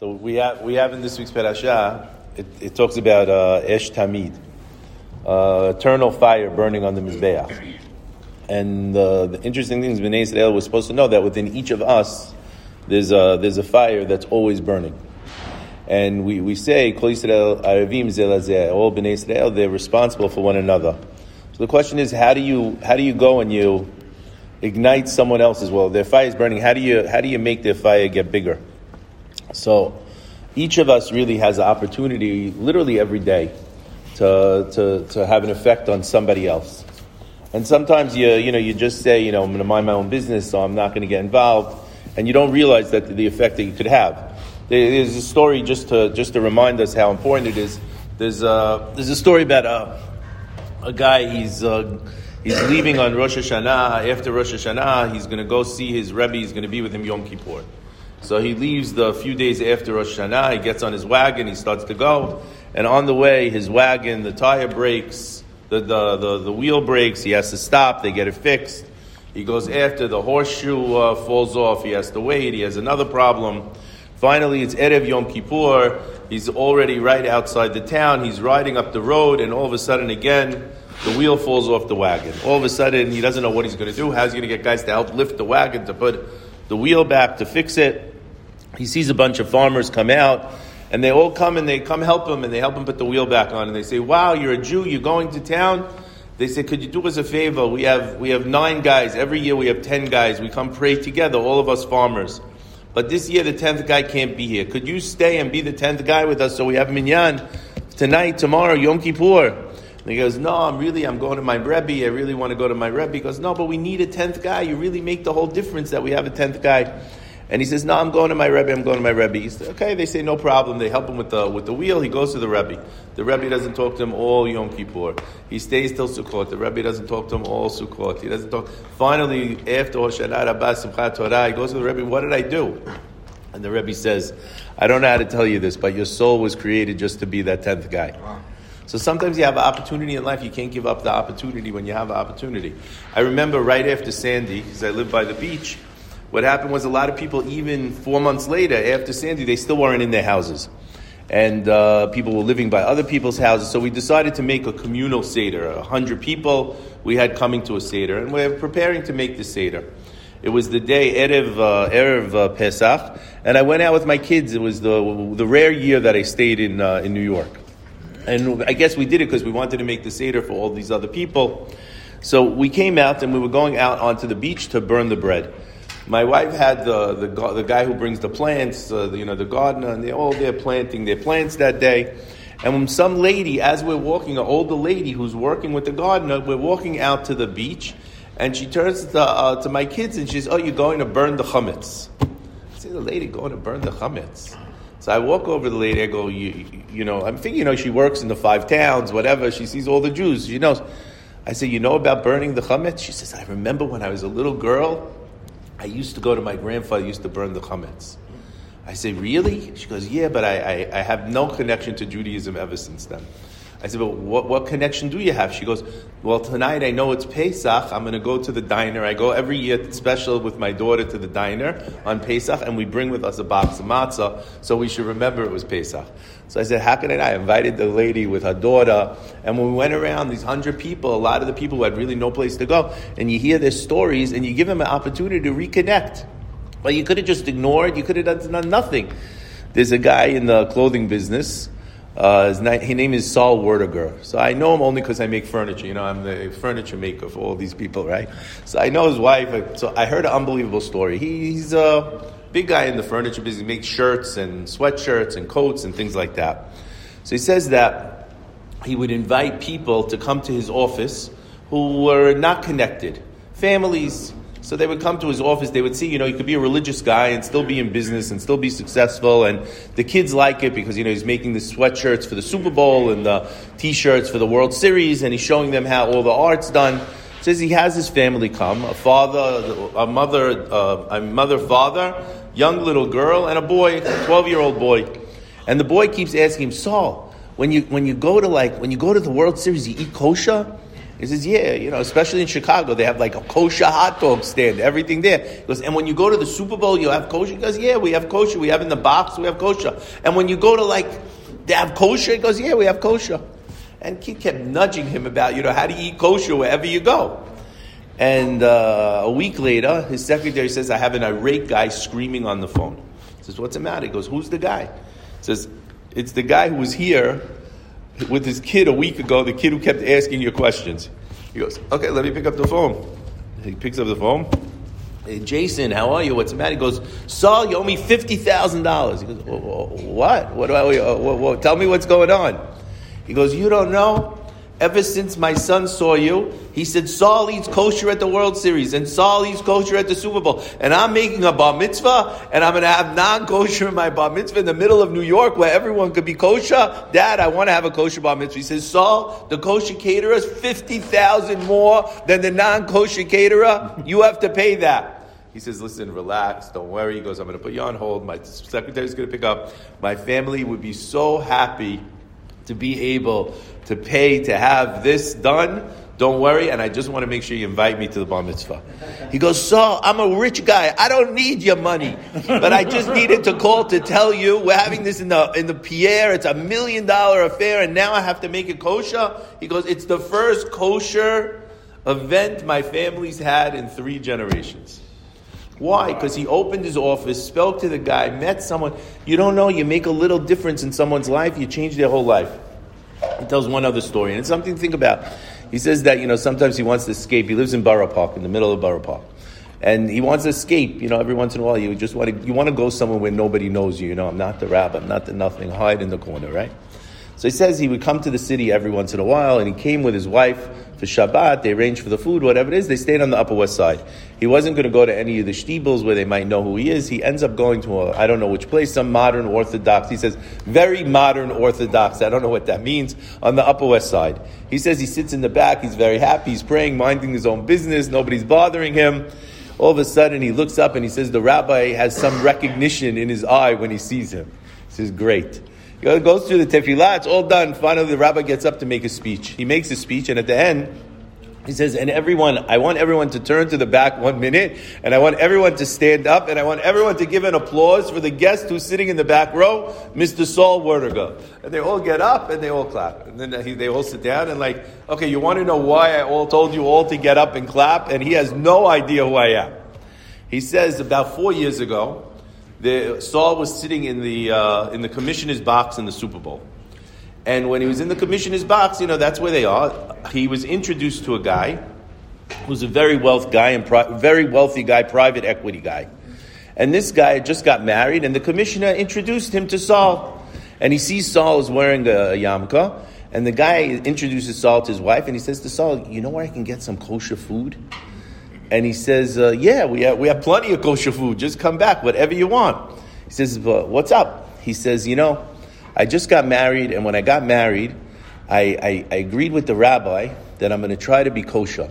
So we have we have in this week's parasha, it, it talks about uh, esh tamid, uh, eternal fire burning on the mizbeach. And uh, the interesting thing is, Bnei Israel was supposed to know that within each of us, there's a, there's a fire that's always burning. And we, we say, Kol Yisrael Arevim Zeh LaZeh, all Bnei Israel, they're responsible for one another. So the question is, how do you, how do you go and you ignite someone else's? Well, their fire is burning. How do you, how do you make their fire get bigger? So each of us really has an opportunity, literally every day, to, to, to have an effect on somebody else. And sometimes you, you know, you just say, you know, I'm going to mind my own business, so I'm not going to get involved. And you don't realize that the effect that you could have. There's a story just to, just to remind us how important it is. There's a, there's a story about a, a guy, he's, uh, he's leaving on Rosh Hashanah. After Rosh Hashanah, he's going to go see his Rebbe, he's going to be with him Yom Kippur. So he leaves the few days after Rosh Hashanah. He gets on his wagon. He starts to go, and on the way, his wagon, the tire breaks, the the the, the wheel breaks. He has to stop. They get it fixed. He goes after the horseshoe uh, falls off. He has to wait. He has another problem. Finally, it's Erev Yom Kippur. He's already right outside the town. He's riding up the road, and all of a sudden, again, the wheel falls off the wagon. All of a sudden, he doesn't know what he's going to do. How's he going to get guys to help lift the wagon to put the wheel back to fix it? He sees a bunch of farmers come out, and they all come and they come help him, and they help him put the wheel back on, and they say, "Wow, you're a Jew. You're going to town." They say, "Could you do us a favor? We have we have nine guys every year. We have ten guys. We come pray together, all of us farmers." But this year, the tenth guy can't be here. Could you stay and be the tenth guy with us so we have minyan tonight, tomorrow, Yom Kippur? And he goes, No, I'm really, I'm going to my Rebbe. I really want to go to my Rebbe. He goes, No, but we need a tenth guy. You really make the whole difference that we have a tenth guy. And he says, "No, I'm going to my rebbe. I'm going to my rebbe." "Okay." They say, "No problem." They help him with the with the wheel. He goes to the rebbe. The rebbe doesn't talk to him all Yom Kippur. He stays till Sukkot. The rebbe doesn't talk to him all Sukkot. He doesn't talk. Finally, after Hoshana Rabbah Simchat Torah, he goes to the rebbe. What did I do? And the rebbe says, "I don't know how to tell you this, but your soul was created just to be that tenth guy." So sometimes you have an opportunity in life, you can't give up the opportunity when you have an opportunity. I remember right after Sandy, because I live by the beach, what happened was a lot of people, even four months later, after Sandy, they still weren't in their houses. And uh, people were living by other people's houses. So we decided to make a communal Seder. A hundred people we had coming to a Seder. And we're preparing to make the Seder. It was the day, Erev, uh, Erev uh, Pesach. And I went out with my kids. It was the, the rare year that I stayed in, uh, in New York. And I guess we did it because we wanted to make the Seder for all these other people. So we came out and we were going out onto the beach to burn the bread. My wife had the, the, the guy who brings the plants, uh, you know, the gardener, and they're all there planting their plants that day. And when some lady, as we're walking, an older lady who's working with the gardener, we're walking out to the beach, and she turns to, uh, to my kids and she says, "Oh, you're going to burn the chametz." I "The lady going to burn the chametz." So I walk over to the lady. I go, you, you know, I'm thinking, you know, she works in the five towns, whatever. She sees all the Jews. She knows. I say, you know about burning the chametz? She says, I remember when I was a little girl. I used to go to my grandfather, used to burn the chametz. I say, really? She goes, yeah, but I, I, I, have no connection to Judaism ever since then. I said, but what, what connection do you have? She goes, well, tonight I know it's Pesach. I'm going to go to the diner. I go every year special with my daughter to the diner on Pesach, and we bring with us a box of matzah, so we should remember it was Pesach. So I said, how can I I invited the lady with her daughter, and when we went around, these hundred people, a lot of the people who had really no place to go, and you hear their stories, and you give them an opportunity to reconnect. But you could have just ignored, you could have done nothing. There's a guy in the clothing business uh, his, his, name is Sol Werdiger. So I know him only because I make furniture. You know, I'm the furniture maker for all these people, right? So I know his wife. So I heard an unbelievable story. He, he's a big guy in the furniture business. He makes shirts and sweatshirts and coats and things like that. So he says that he would invite people to come to his office who were not connected, families so they would come to his office. They would see, you know, he could be a religious guy and still be in business and still be successful. And the kids like it because, you know, he's making the sweatshirts for the Super Bowl and the t-shirts for the World Series. And he's showing them how all the art's done. says he has his family come, a father, a mother, uh, a mother, father, young little girl, and a boy, a 12 year old boy. And the boy keeps asking him, Sol, when you, when you go to like, when you go to the World Series, you eat kosher? He says, yeah, you know, especially in Chicago, they have like a kosher hot dog stand, everything there. He goes, and when you go to the Super Bowl, you have kosher? He goes, yeah, we have kosher. We have in the box, we have kosher. And when you go to like, they have kosher? He goes, yeah, we have kosher. And he kept nudging him about, you know, how you eat kosher wherever you go? And uh, a week later, his secretary says, I have an irate guy screaming on the phone. He says, what's the matter? He goes, who's the guy? He says, it's the guy who was here with his kid a week ago, the kid who kept asking you questions. He goes, okay, let me pick up the phone. He picks up the phone. Hey, Jason, how are you? What's the matter? He goes, Sol, you owe me $50,000. He goes, what? What do I, what, what, tell me what's going on. He goes, you don't know? Ever since my son saw you, he said, Sol eats kosher at the World Series and Sol eats kosher at the Super Bowl. And I'm making a bar mitzvah and I'm going to have non kosher in my bar mitzvah in the middle of New York where everyone could be kosher. Dad, I want to have a kosher bar mitzvah. He says, Sol, the kosher caterer is 50,000 more than the non kosher caterer. You have to pay that. He says, listen, relax, don't worry. He goes, I'm going to put you on hold. My secretary's going to pick up. My family would be so happy to be able to pay to have this done. Don't worry, and I just want to make sure you invite me to the bar mitzvah. He goes, Sol, I'm a rich guy. I don't need your money, but I just needed to call to tell you we're having this in the in the Pierre. It's a million dollar affair, and now I have to make it kosher. He goes, it's the first kosher event my family's had in three generations. Why? Because he opened his office, spoke to the guy, met someone. You don't know, you make a little difference in someone's life, you change their whole life. He tells one other story, and it's something to think about. He says that, you know, sometimes he wants to escape. He lives in Borough Park, in the middle of Borough Park. And he wants to escape, you know, every once in a while. You just want to, you want to go somewhere where nobody knows you, you know. I'm not the rabbi, I'm not the nothing, hide in the corner, right? So he says he would come to the city every once in a while, and he came with his wife for Shabbat. They arranged for the food, whatever it is. They stayed on the Upper West Side. He wasn't going to go to any of the shtibels where they might know who he is. He ends up going to I don't know which place, some modern Orthodox. He says very modern Orthodox. I don't know what that means on the Upper West Side. He says he sits in the back. He's very happy. He's praying, minding his own business. Nobody's bothering him. All of a sudden, he looks up and he says the rabbi has some recognition in his eye when he sees him. He says, "Great." Goes through the tefillah, it's all done. Finally, the rabbi gets up to make a speech. He makes a speech, and at the end, he says, and everyone, I want everyone to turn to the back one minute, and I want everyone to stand up, and I want everyone to give an applause for the guest who's sitting in the back row, Mr. Sol Werdiger. And they all get up and they all clap. And then they all sit down and like, okay, you want to know why I all told you all to get up and clap? And he has no idea who I am. He says about four years ago, the, Sol was sitting in the, uh, in the commissioner's box in the Super Bowl. And when he was in the commissioner's box, you know, that's where they are. He was introduced to a guy who's a very wealthy guy and pri- very wealthy guy, private equity guy. And this guy just got married, and the commissioner introduced him to Sol. And he sees Sol is wearing a, a yarmulke, and the guy introduces Sol to his wife, and he says to Sol, "You know where I can get some kosher food?" And he says, uh, Yeah, we have, we have plenty of kosher food. Just come back, whatever you want. He says, what's up? He says, You know, I just got married, and when I got married, I, I, I agreed with the rabbi that I'm going to try to be kosher.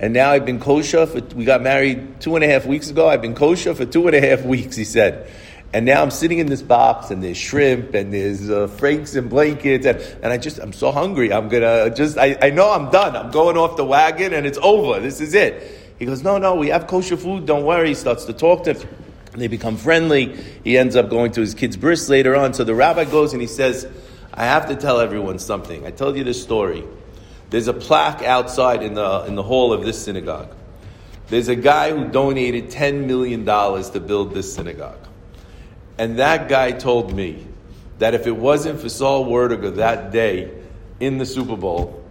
And now I've been kosher for, we got married two and a half weeks ago. I've been kosher for two and a half weeks, he said. And now I'm sitting in this box, and there's shrimp, and there's uh, franks and blankets, and, and I just, I'm so hungry. I'm gonna just, I, I know I'm done. I'm going off the wagon, and it's over. This is it. He goes, no, no, we have kosher food. Don't worry. He starts to talk to him. They become friendly. He ends up going to his kid's bris later on. So the rabbi goes and he says, I have to tell everyone something. I told you this story. There's a plaque outside in the, in the hall of this synagogue. There's a guy who donated $10 million to build this synagogue. And that guy told me that if it wasn't for Sol Werdiger that day in the Super Bowl,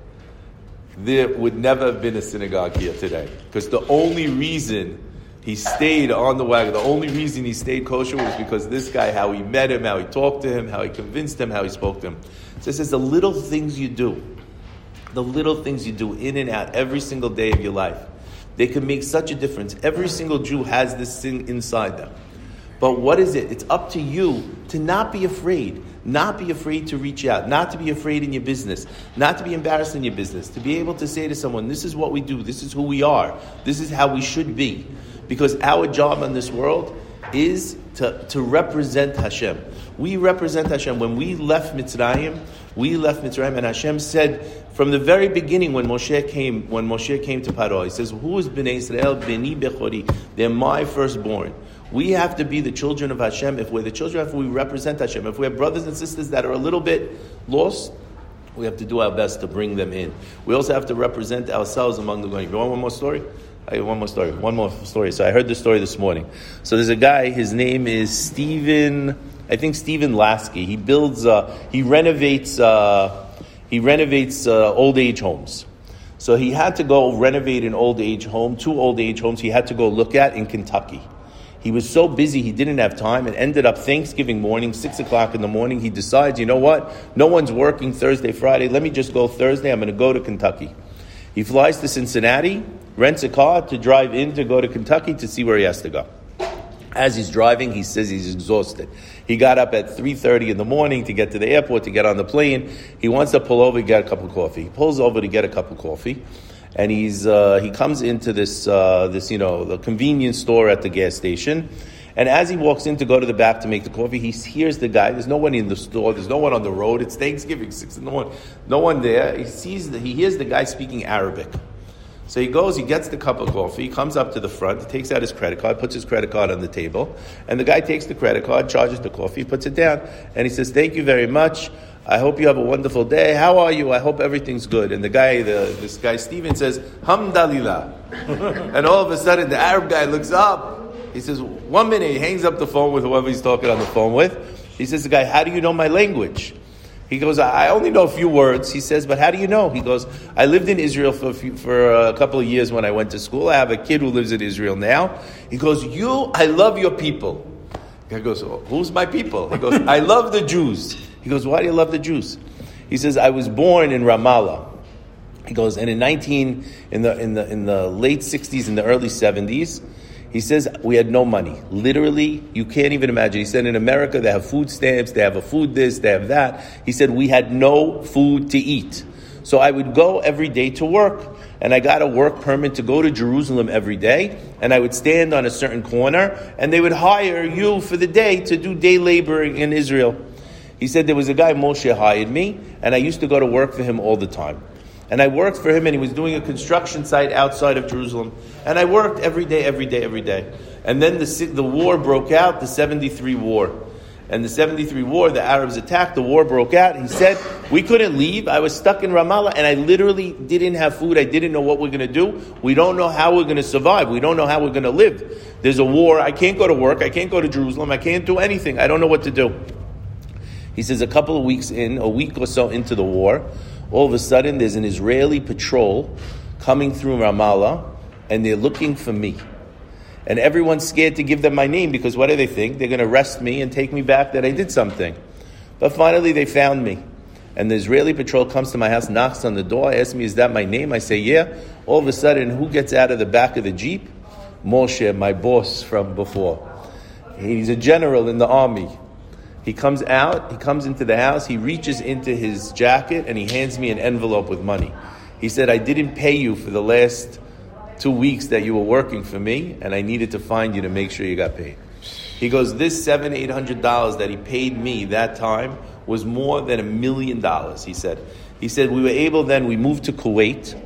there would never have been a synagogue here today. Because the only reason he stayed on the wagon, the only reason he stayed kosher was because this guy, how he met him, how he talked to him, how he convinced him, how he spoke to him. So says the little things you do, the little things you do in and out every single day of your life, they can make such a difference. Every single Jew has this thing inside them. But what is it? It's up to you to not be afraid, not be afraid to reach out, not to be afraid in your business, not to be embarrassed in your business, to be able to say to someone, This is what we do, this is who we are, this is how we should be. Because our job in this world is to, to represent Hashem. We represent Hashem. When we left Mitzrayim, we left Mitzrayim, and Hashem said from the very beginning when Moshe came, when Moshe came to Paro, he says, "Who is Bnei Israel? Beni Bechori. They're my firstborn." We have to be the children of Hashem. If we're the children, if we represent Hashem, if we have brothers and sisters that are a little bit lost, we have to do our best to bring them in. We also have to represent ourselves among the goyim. You want one more story? I have one more story. One more story. So I heard this story this morning. So there's a guy. His name is Stephen. I think Stephen Lasky. He builds. Uh, he renovates. Uh, he renovates uh, old age homes. So he had to go renovate an old age home, two old age homes. He had to go look at in Kentucky. He was so busy he didn't have time and ended up Thanksgiving morning, 6 o'clock in the morning. He decides, you know what? No one's working Thursday, Friday. Let me just go Thursday. I'm going to go to Kentucky. He flies to Cincinnati, rents a car to drive in to go to Kentucky to see where he has to go. As he's driving, he says he's exhausted. He got up at 3.30 in the morning to get to the airport, to get on the plane. He wants to pull over to get a cup of coffee. He pulls over to get a cup of coffee and he's uh, he comes into this uh, this you know the convenience store at the gas station. And as he walks in to go to the back to make the coffee, he hears the guy. There's no one in the store. There's no one on the road. It's Thanksgiving, six in the morning. No one there. He sees the, he hears the guy speaking Arabic. So he goes, he gets the cup of coffee, he comes up to the front, he takes out his credit card, puts his credit card on the table, and the guy takes the credit card, charges the coffee, puts it down, and he says, Thank you very much. I hope you have a wonderful day. How are you? I hope everything's good. And the guy, the, this guy Steven says, Hamdalillah. and all of a sudden the Arab guy looks up. He says, one minute, he hangs up the phone with whoever he's talking on the phone with. He says, the guy, how do you know my language? He goes, I only know a few words. He says, but how do you know? He goes, I lived in Israel for a, few, for a couple of years when I went to school. I have a kid who lives in Israel now. He goes, you, I love your people. He goes, who's my people? He goes, I love the Jews. He goes, Why do you love the Jews? He says, I was born in Ramallah. He goes, and in 19, in the, in the, in the late 60s, in the early 70s, he says, we had no money. Literally, you can't even imagine. He said, in America, they have food stamps, they have a food this, they have that. He said, we had no food to eat. So I would go every day to work. And I got a work permit to go to Jerusalem every day. And I would stand on a certain corner, and they would hire you for the day to do day laboring in Israel. He said there was a guy, Moshe hired me, and I used to go to work for him all the time. And I worked for him, and he was doing a construction site outside of Jerusalem. And I worked every day, every day, every day. And then the, the war broke out, the 73 war. And the 73 war, the Arabs attacked, the war broke out. He said, We couldn't leave. I was stuck in Ramallah, and I literally didn't have food. I didn't know what we're going to do. We don't know how we're going to survive. We don't know how we're going to live. There's a war. I can't go to work. I can't go to Jerusalem. I can't do anything. I don't know what to do. He says a couple of weeks in, a week or so into the war, all of a sudden there's an Israeli patrol coming through Ramallah and they're looking for me. And everyone's scared to give them my name because what do they think? They're going to arrest me and take me back that I did something. But finally they found me. And the Israeli patrol comes to my house, knocks on the door, asks me, Is that my name? I say, Yeah. All of a sudden, who gets out of the back of the Jeep? Moshe, my boss from before. He's a general in the army. He comes out, he comes into the house, he reaches into his jacket, and he hands me an envelope with money. He said, I didn't pay you for the last two weeks that you were working for me, and I needed to find you to make sure you got paid. He goes, This seven, eight hundred dollars that he paid me that time was more than a million dollars, he said. He said, We were able then, we moved to Kuwait,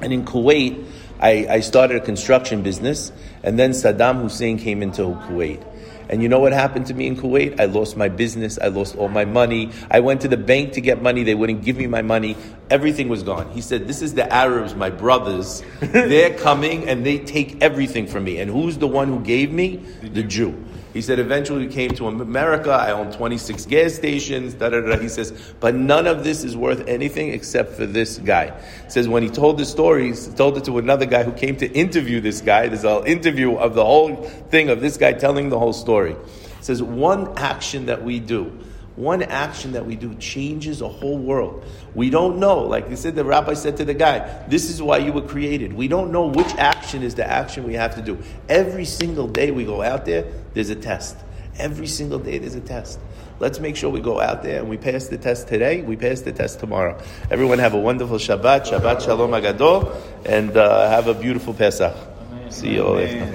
and in Kuwait, I, I started a construction business, and then Saddam Hussein came into Kuwait. And you know what happened to me in Kuwait? I lost my business. I lost all my money. I went to the bank to get money. They wouldn't give me my money. Everything was gone. He said, This is the Arabs, my brothers. They're coming and they take everything from me. And who's the one who gave me? The Jew. He said, eventually we came to America. I own 26 gas stations. Da, da, da. He says, but none of this is worth anything except for this guy. He says, when he told the story, he told it to another guy who came to interview this guy. There's an interview of the whole thing of this guy telling the whole story. He says, one action that we do one action that we do changes a whole world. We don't know, like they said, the rabbi said to the guy, this is why you were created. We don't know which action is the action we have to do. Every single day we go out there, there's a test. Every single day there's a test. Let's make sure we go out there and we pass the test today, we pass the test tomorrow. Everyone have a wonderful Shabbat, Shabbat Shalom Agadol, and uh, have a beautiful Pesach. See you all later.